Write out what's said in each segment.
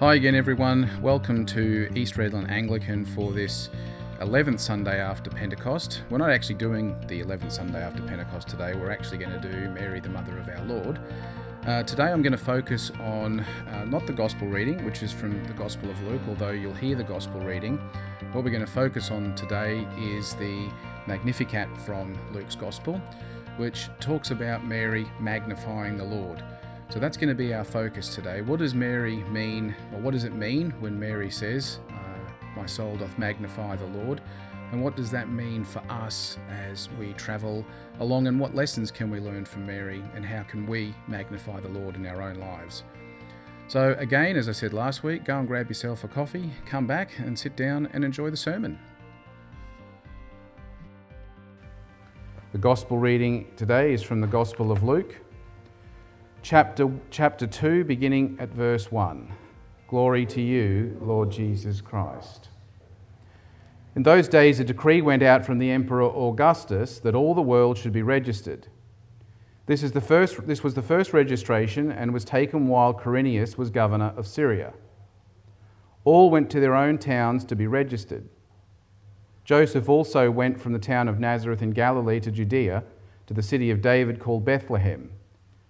Hi again, everyone. Welcome to East Redland Anglican for this 11th Sunday after Pentecost. We're not actually doing the 11th Sunday after Pentecost today, we're actually going to do Mary, the Mother of our Lord. Uh, today I'm going to focus on uh, not the Gospel reading, which is from the Gospel of Luke, although you'll hear the Gospel reading. What we're going to focus on today is the Magnificat from Luke's Gospel, which talks about Mary magnifying the Lord. So that's going to be our focus today. What does Mary mean, or what does it mean when Mary says, uh, My soul doth magnify the Lord? And what does that mean for us as we travel along? And what lessons can we learn from Mary? And how can we magnify the Lord in our own lives? So, again, as I said last week, go and grab yourself a coffee, come back and sit down and enjoy the sermon. The Gospel reading today is from the Gospel of Luke, chapter, chapter 2, beginning at verse 1. Glory to you, Lord Jesus Christ. In those days, a decree went out from the Emperor Augustus that all the world should be registered. This, is the first, this was the first registration and was taken while Quirinius was governor of Syria. All went to their own towns to be registered. Joseph also went from the town of Nazareth in Galilee to Judea, to the city of David called Bethlehem,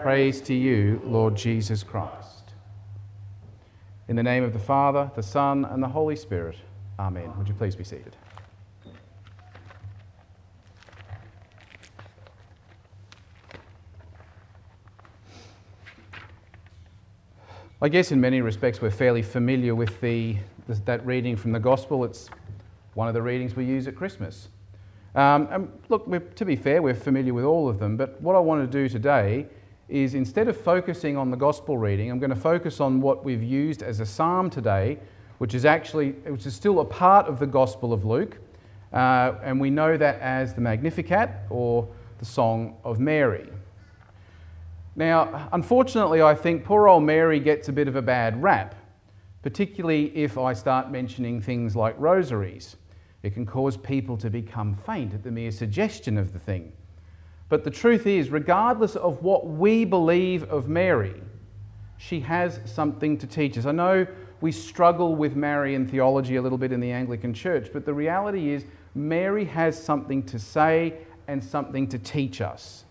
Praise, to you, Lord Jesus Christ. In the name of the Father, the Son, and the Holy Spirit. Amen. Would you please be seated? I guess in many respects we're fairly familiar with the, that reading from the Gospel. It's one of the readings we use at Christmas. Um, and look, to be fair, we're familiar with all of them, but what I want to do today is instead of focusing on the Gospel reading, I'm going to focus on what we've used as a psalm today, which is actually, which is still a part of the Gospel of Luke. Uh, and we know that as the Magnificat or the Song of Mary. Now, unfortunately, I think poor old Mary gets a bit of a bad rap, particularly if I start mentioning things like rosaries. It can cause people to become faint at the mere suggestion of the thing. But the truth is, regardless of what we believe of Mary, she has something to teach us. I know we struggle with Marian theology a little bit in the Anglican Church, but the reality is, Mary has something to say and something to teach us.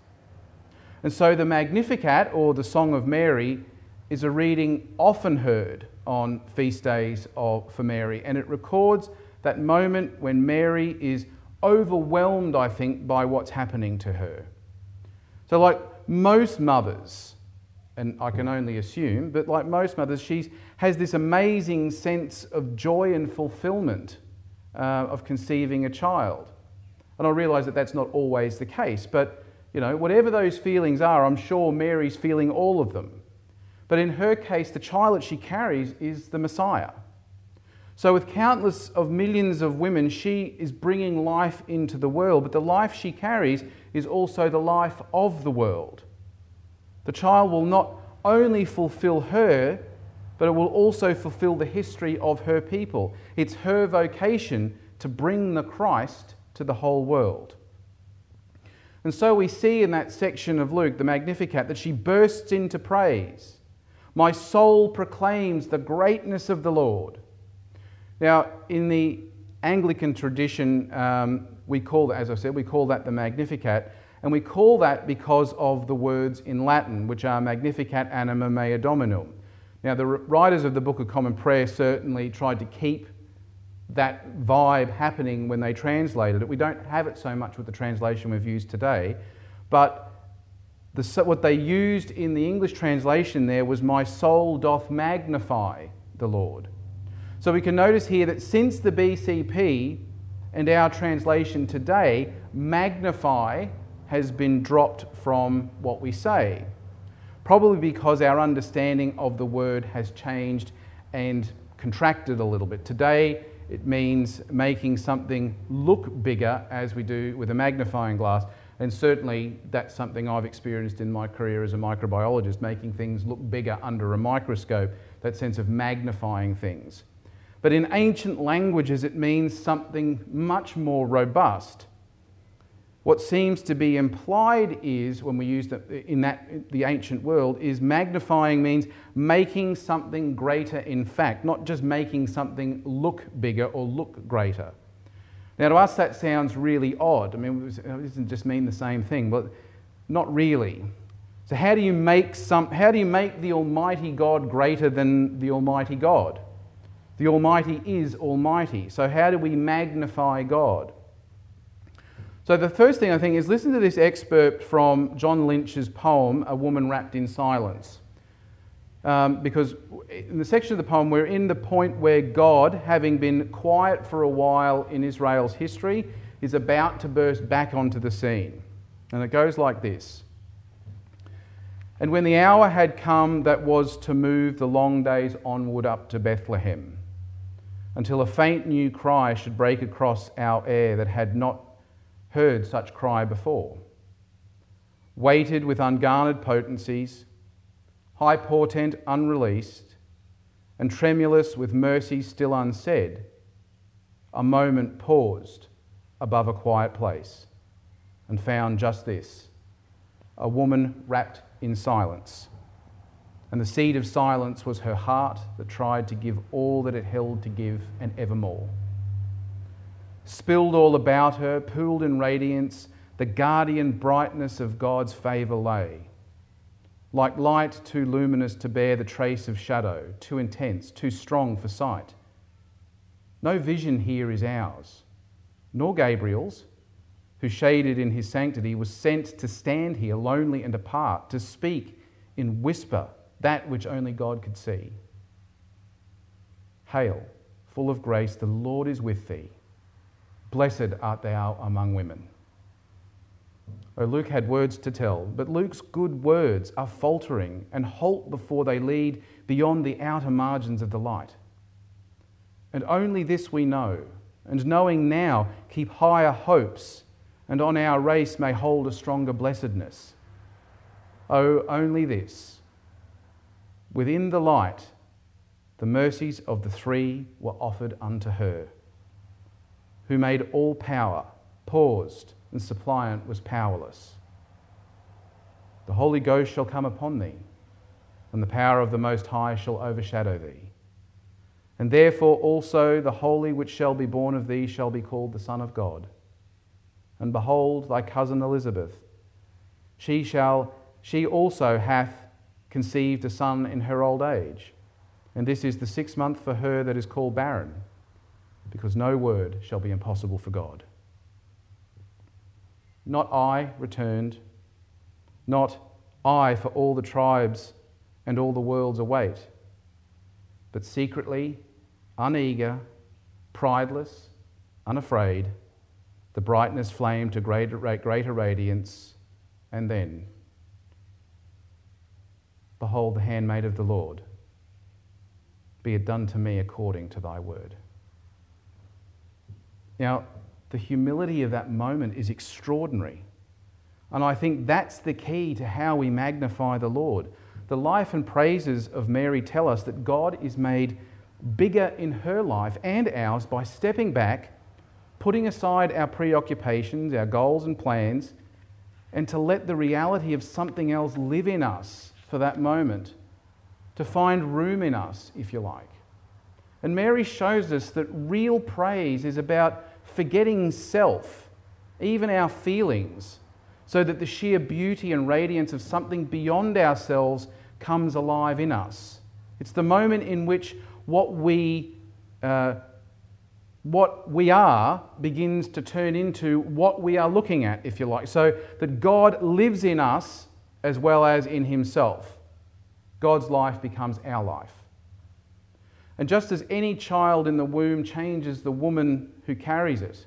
And so the Magnificat, or the Song of Mary, is a reading often heard on feast days of, for Mary, and it records that moment when Mary is overwhelmed, I think, by what's happening to her. So, like most mothers, and I can only assume, but like most mothers, she has this amazing sense of joy and fulfillment uh, of conceiving a child. And I realise that that's not always the case, but you know, whatever those feelings are, I'm sure Mary's feeling all of them. But in her case, the child that she carries is the Messiah. So, with countless of millions of women, she is bringing life into the world, but the life she carries is also the life of the world. The child will not only fulfill her, but it will also fulfill the history of her people. It's her vocation to bring the Christ to the whole world. And so we see in that section of Luke, the Magnificat, that she bursts into praise. My soul proclaims the greatness of the Lord. Now, in the Anglican tradition, um, we call that, as I said, we call that the Magnificat, and we call that because of the words in Latin, which are Magnificat anima mea Dominum. Now, the writers of the Book of Common Prayer certainly tried to keep that vibe happening when they translated it. We don't have it so much with the translation we've used today, but the, what they used in the English translation there was, My soul doth magnify the Lord. So we can notice here that since the BCP and our translation today, magnify has been dropped from what we say. Probably because our understanding of the word has changed and contracted a little bit. Today, it means making something look bigger as we do with a magnifying glass. And certainly, that's something I've experienced in my career as a microbiologist, making things look bigger under a microscope, that sense of magnifying things. But in ancient languages, it means something much more robust. What seems to be implied is, when we use the, in that, the ancient world, is magnifying means making something greater in fact, not just making something look bigger or look greater. Now, to us, that sounds really odd. I mean, it doesn't just mean the same thing, but not really. So, how do you make, some, how do you make the Almighty God greater than the Almighty God? The Almighty is Almighty. So, how do we magnify God? So, the first thing I think is listen to this excerpt from John Lynch's poem, A Woman Wrapped in Silence. Um, because in the section of the poem, we're in the point where God, having been quiet for a while in Israel's history, is about to burst back onto the scene. And it goes like this And when the hour had come that was to move the long days onward up to Bethlehem, until a faint new cry should break across our air that had not heard such cry before, waited with ungarnered potencies high portent unreleased, and tremulous with mercy still unsaid, a moment paused above a quiet place and found just this a woman wrapped in silence. And the seed of silence was her heart that tried to give all that it held to give and evermore. Spilled all about her, pooled in radiance, the guardian brightness of God's favour lay like light too luminous to bear the trace of shadow, too intense, too strong for sight. No vision here is ours, nor Gabriel's, who shaded in his sanctity was sent to stand here lonely and apart, to speak in whisper that which only God could see. Hail, full of grace, the Lord is with thee. Blessed art thou among women. Oh, Luke had words to tell, but Luke's good words are faltering and halt before they lead beyond the outer margins of the light. And only this we know, and knowing now, keep higher hopes, and on our race may hold a stronger blessedness. Oh, only this. Within the light, the mercies of the three were offered unto her, who made all power, paused, and suppliant was powerless. The Holy Ghost shall come upon thee, and the power of the Most High shall overshadow thee. And therefore also the Holy which shall be born of thee shall be called the Son of God. And behold, thy cousin Elizabeth, she shall, she also hath conceived a son in her old age. And this is the sixth month for her that is called barren, because no word shall be impossible for God. Not I returned, not I for all the tribes and all the worlds await, but secretly, uneager, prideless, unafraid, the brightness flamed to greater, greater radiance, and then, behold, the handmaid of the Lord, be it done to me according to thy word. Now, the humility of that moment is extraordinary. And I think that's the key to how we magnify the Lord. The life and praises of Mary tell us that God is made bigger in her life and ours by stepping back, putting aside our preoccupations, our goals and plans, and to let the reality of something else live in us for that moment, to find room in us, if you like. And Mary shows us that real praise is about forgetting self, even our feelings, so that the sheer beauty and radiance of something beyond ourselves comes alive in us. It's the moment in which what we, uh, what we are begins to turn into what we are looking at, if you like. So that God lives in us as well as in Himself. God's life becomes our life. And just as any child in the womb changes the woman who carries it,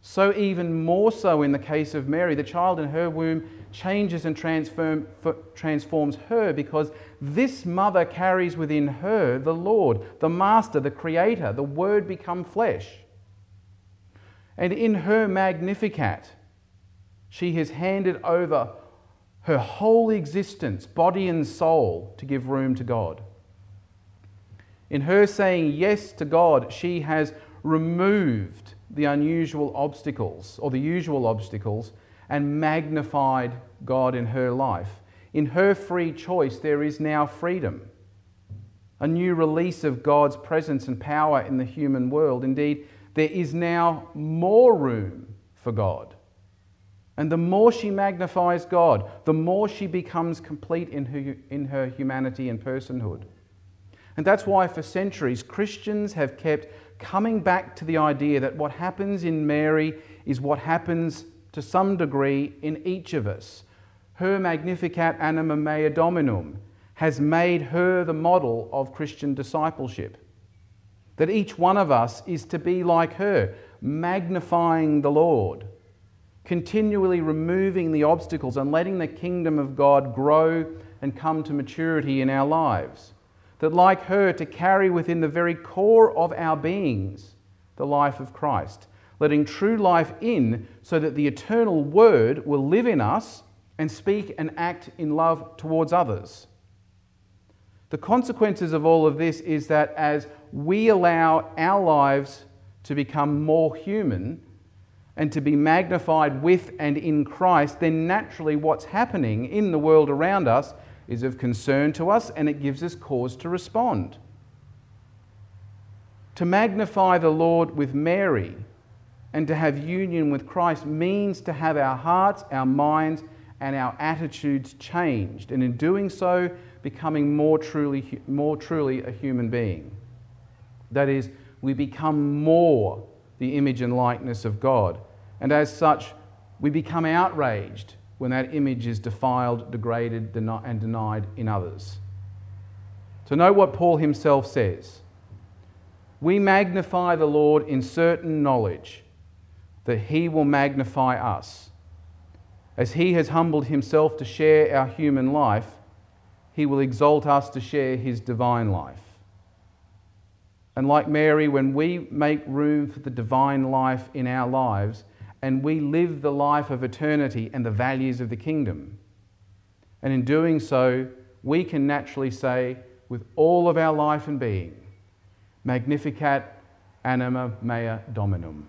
So, even more so in the case of Mary, the child in her womb changes and transform, transforms her because this mother carries within her the Lord, the Master, the Creator, the Word become flesh. And in her Magnificat, she has handed over her whole existence, body and soul, to give room to God. In her saying yes to God, she has removed the unusual obstacles or the usual obstacles and magnified God in her life. In her free choice, there is now freedom, a new release of God's presence and power in the human world. Indeed, there is now more room for God. And the more she magnifies God, the more she becomes complete in her, in her humanity and personhood. And that's why, for centuries, Christians have kept coming back to the idea that what happens in Mary is what happens to some degree in each of us. Her Magnificat Anima Mea Dominum has made her the model of Christian discipleship. That each one of us is to be like her, magnifying the Lord, continually removing the obstacles and letting the kingdom of God grow and come to maturity in our lives. That, like her, to carry within the very core of our beings the life of Christ letting true life in so that the eternal Word will live in us and speak and act in love towards others. The consequences of all of this is that as we allow our lives to become more human and to be magnified with and in Christ, then naturally what's happening in the world around us is of concern to us and it gives us cause to respond. To magnify the Lord with Mary and to have union with Christ means to have our hearts, our minds, and our attitudes changed, and in doing so, becoming more truly, more truly a human being. That is, we become more the image and likeness of God, and as such, we become outraged when that image is defiled, degraded, and denied in others. So, note what Paul himself says. We magnify the Lord in certain knowledge that he will magnify us. As he has humbled himself to share our human life, he will exalt us to share his divine life. And like Mary, when we make room for the divine life in our lives and we live the life of eternity and the values of the kingdom, and in doing so, we can naturally say, with all of our life and being, Magnificat anima mea dominum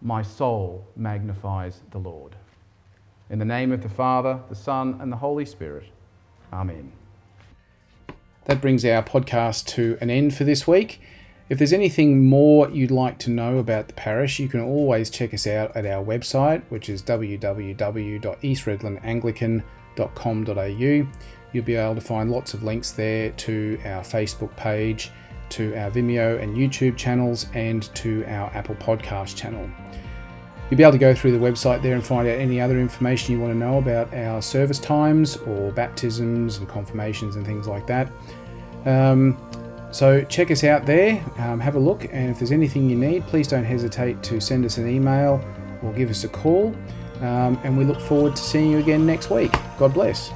my soul magnifies the Lord. In the name of the Father, the Son, and the Holy Spirit. Amen. That brings our podcast to an end for this week. If there's anything more you'd like to know about the parish, you can always check us out at our website, which is www.eastredlandanglican.com.au. You'll be able to find lots of links there to our Facebook page, to our Vimeo and YouTube channels, and to our Apple Podcast channel. You'll be able to go through the website there and find out any other information you want to know about our service times or baptisms and confirmations and things like that. Um, so check us out there, um, have a look, and if there's anything you need, please don't hesitate to send us an email or give us a call. Um, and we look forward to seeing you again next week. God bless.